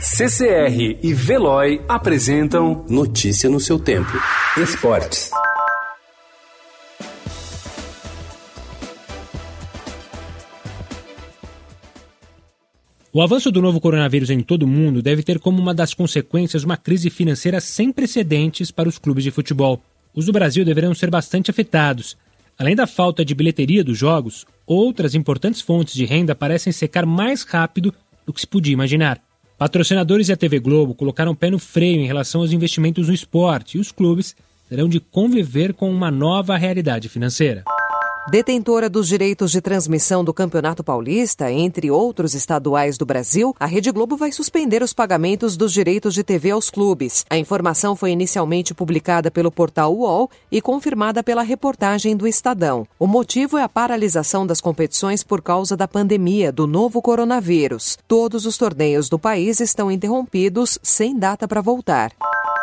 CCR e Veloy apresentam Notícia no seu tempo. Esportes. O avanço do novo coronavírus em todo o mundo deve ter como uma das consequências uma crise financeira sem precedentes para os clubes de futebol. Os do Brasil deverão ser bastante afetados. Além da falta de bilheteria dos jogos, outras importantes fontes de renda parecem secar mais rápido do que se podia imaginar. Patrocinadores e a TV Globo colocaram pé no freio em relação aos investimentos no esporte e os clubes terão de conviver com uma nova realidade financeira. Detentora dos direitos de transmissão do Campeonato Paulista, entre outros estaduais do Brasil, a Rede Globo vai suspender os pagamentos dos direitos de TV aos clubes. A informação foi inicialmente publicada pelo portal UOL e confirmada pela reportagem do Estadão. O motivo é a paralisação das competições por causa da pandemia do novo coronavírus. Todos os torneios do país estão interrompidos sem data para voltar.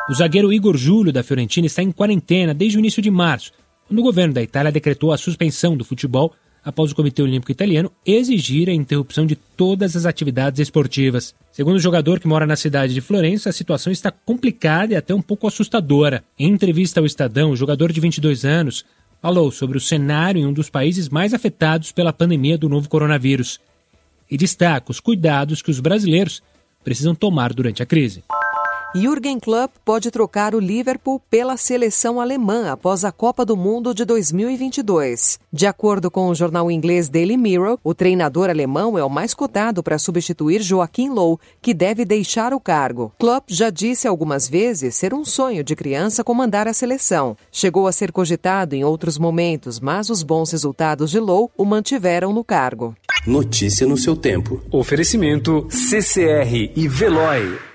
O zagueiro Igor Júlio da Fiorentina está em quarentena desde o início de março quando o governo da Itália decretou a suspensão do futebol após o Comitê Olímpico Italiano exigir a interrupção de todas as atividades esportivas. Segundo o jogador que mora na cidade de Florença, a situação está complicada e até um pouco assustadora. Em entrevista ao Estadão, o jogador de 22 anos falou sobre o cenário em um dos países mais afetados pela pandemia do novo coronavírus e destaca os cuidados que os brasileiros precisam tomar durante a crise. Jürgen Klopp pode trocar o Liverpool pela seleção alemã após a Copa do Mundo de 2022. De acordo com o jornal inglês Daily Mirror, o treinador alemão é o mais cotado para substituir Joaquim Low, que deve deixar o cargo. Klopp já disse algumas vezes ser um sonho de criança comandar a seleção. Chegou a ser cogitado em outros momentos, mas os bons resultados de Low o mantiveram no cargo. Notícia no seu tempo. Oferecimento CCR e Veloy.